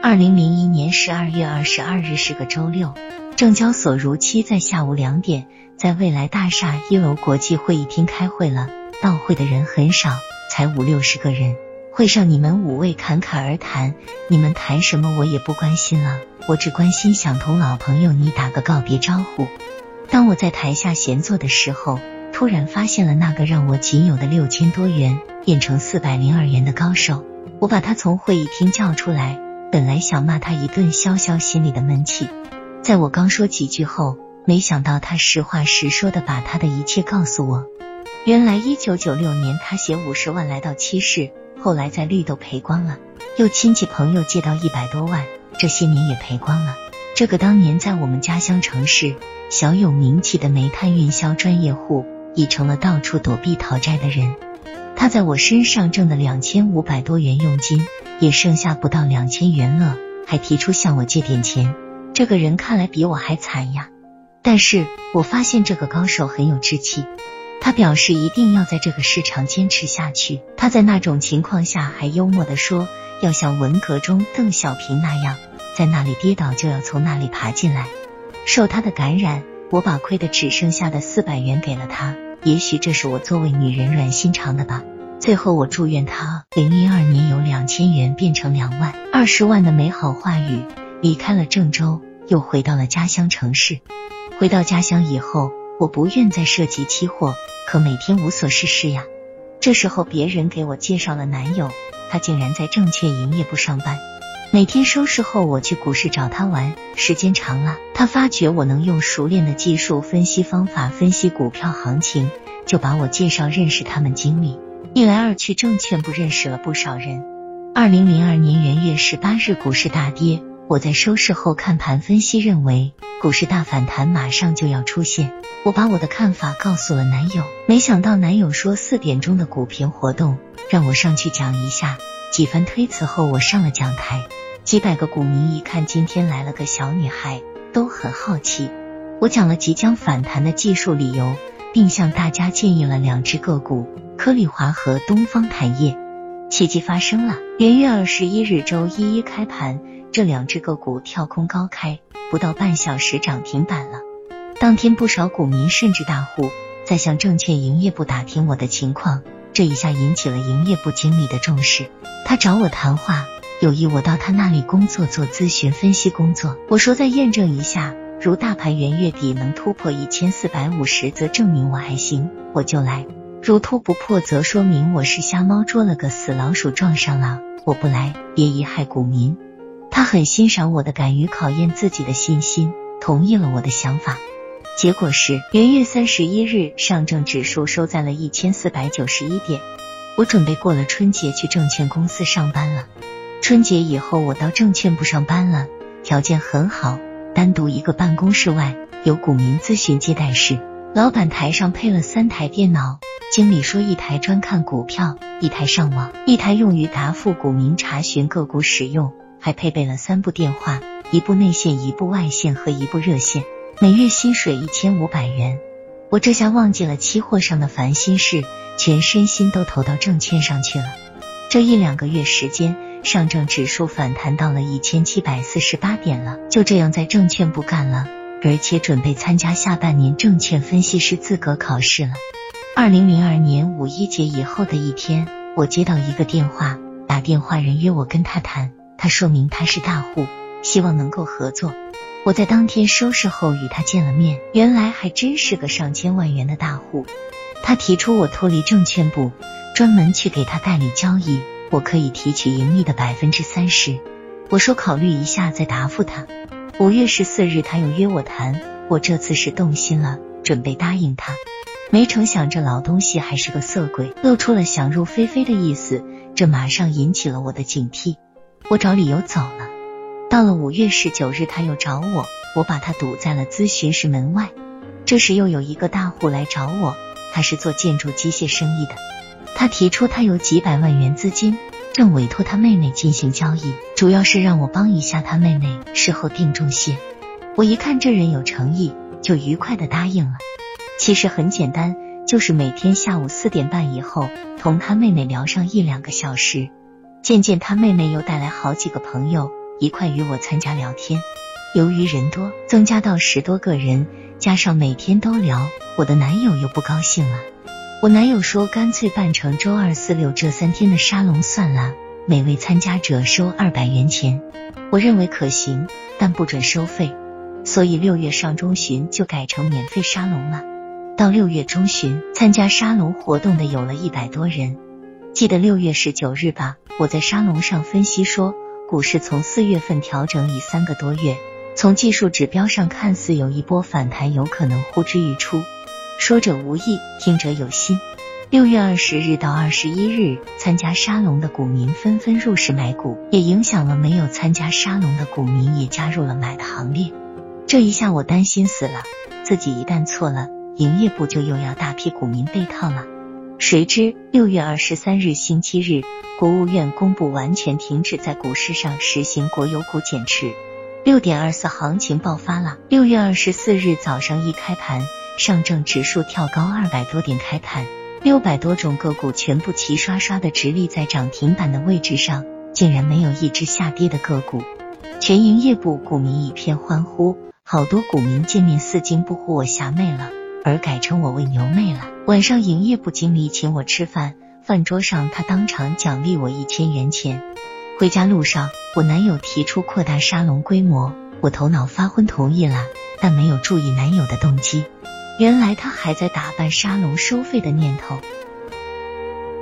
二零零一年十二月二十二日是个周六，证交所如期在下午两点在未来大厦一楼国际会议厅开会了。到会的人很少，才五六十个人。会上你们五位侃侃而谈，你们谈什么我也不关心了，我只关心想同老朋友你打个告别招呼。当我在台下闲坐的时候，突然发现了那个让我仅有的六千多元变成四百零二元的高手，我把他从会议厅叫出来。本来想骂他一顿消消心里的闷气，在我刚说几句后，没想到他实话实说的把他的一切告诉我。原来一九九六年他携五十万来到七市，后来在绿豆赔光了，又亲戚朋友借到一百多万，这些年也赔光了。这个当年在我们家乡城市小有名气的煤炭运销专业户，已成了到处躲避讨债的人。他在我身上挣的两千五百多元佣金。也剩下不到两千元了，还提出向我借点钱。这个人看来比我还惨呀。但是我发现这个高手很有志气，他表示一定要在这个市场坚持下去。他在那种情况下还幽默的说，要像文革中邓小平那样，在那里跌倒就要从那里爬进来。受他的感染，我把亏的只剩下的四百元给了他。也许这是我作为女人软心肠的吧。最后，我祝愿他零零二年由两千元变成两万、二十万的美好话语。离开了郑州，又回到了家乡城市。回到家乡以后，我不愿再涉及期货，可每天无所事事呀。这时候，别人给我介绍了男友，他竟然在证券营业部上班。每天收市后，我去股市找他玩。时间长了，他发觉我能用熟练的技术分析方法分析股票行情，就把我介绍认识他们经理。一来二去，证券部认识了不少人。二零零二年元月十八日，股市大跌。我在收市后看盘分析，认为股市大反弹马上就要出现。我把我的看法告诉了男友，没想到男友说四点钟的股评活动让我上去讲一下。几番推辞后，我上了讲台。几百个股民一看今天来了个小女孩，都很好奇。我讲了即将反弹的技术理由，并向大家建议了两只个股。科力华和东方钛业，奇迹发生了。元月二十一日周一一开盘，这两只个股跳空高开，不到半小时涨停板了。当天不少股民甚至大户在向证券营业部打听我的情况，这一下引起了营业部经理的重视。他找我谈话，有意我到他那里工作做咨询分析工作。我说再验证一下，如大盘元月底能突破一千四百五十，则证明我还行，我就来。如突不破，则说明我是瞎猫捉了个死老鼠撞上了。我不来，别贻害股民。他很欣赏我的敢于考验自己的信心，同意了我的想法。结果是元月三十一日，上证指数收在了一千四百九十一点。我准备过了春节去证券公司上班了。春节以后，我到证券部上班了，条件很好，单独一个办公室外有股民咨询接待室，老板台上配了三台电脑。经理说，一台专看股票，一台上网，一台用于答复股民查询个股使用，还配备了三部电话，一部内线，一部外线和一部热线。每月薪水一千五百元。我这下忘记了期货上的烦心事，全身心都投到证券上去了。这一两个月时间，上证指数反弹到了一千七百四十八点了。就这样在证券部干了，而且准备参加下半年证券分析师资格考试了。二零零二年五一节以后的一天，我接到一个电话，打电话人约我跟他谈，他说明他是大户，希望能够合作。我在当天收拾后与他见了面，原来还真是个上千万元的大户。他提出我脱离证券部，专门去给他代理交易，我可以提取盈利的百分之三十。我说考虑一下再答复他。五月十四日他又约我谈，我这次是动心了，准备答应他。没成想，这老东西还是个色鬼，露出了想入非非的意思，这马上引起了我的警惕。我找理由走了。到了五月十九日，他又找我，我把他堵在了咨询室门外。这时又有一个大户来找我，他是做建筑机械生意的。他提出他有几百万元资金，正委托他妹妹进行交易，主要是让我帮一下他妹妹，事后定重谢。我一看这人有诚意，就愉快的答应了。其实很简单，就是每天下午四点半以后，同他妹妹聊上一两个小时。渐渐，他妹妹又带来好几个朋友，一块与我参加聊天。由于人多，增加到十多个人，加上每天都聊，我的男友又不高兴了。我男友说，干脆办成周二、四、六这三天的沙龙算了，每位参加者收二百元钱。我认为可行，但不准收费，所以六月上中旬就改成免费沙龙了。到六月中旬，参加沙龙活动的有了一百多人。记得六月十九日吧，我在沙龙上分析说，股市从四月份调整已三个多月，从技术指标上看似有一波反弹，有可能呼之欲出。说者无意，听者有心。六月二十日到二十一日，参加沙龙的股民纷纷入市买股，也影响了没有参加沙龙的股民也加入了买的行列。这一下我担心死了，自己一旦错了，营业部就又要大批股民被套了。谁知六月二十三日星期日，国务院公布完全停止在股市上实行国有股减持。六点二四行情爆发了。六月二十四日早上一开盘。上证指数跳高二百多点开盘，六百多种个股全部齐刷刷的直立在涨停板的位置上，竟然没有一只下跌的个股。全营业部股民一片欢呼，好多股民见面四惊不呼我霞妹了，而改称我为牛妹了。晚上营业部经理请我吃饭，饭桌上他当场奖励我一千元钱。回家路上，我男友提出扩大沙龙规模，我头脑发昏同意了，但没有注意男友的动机。原来他还在打扮沙龙收费的念头。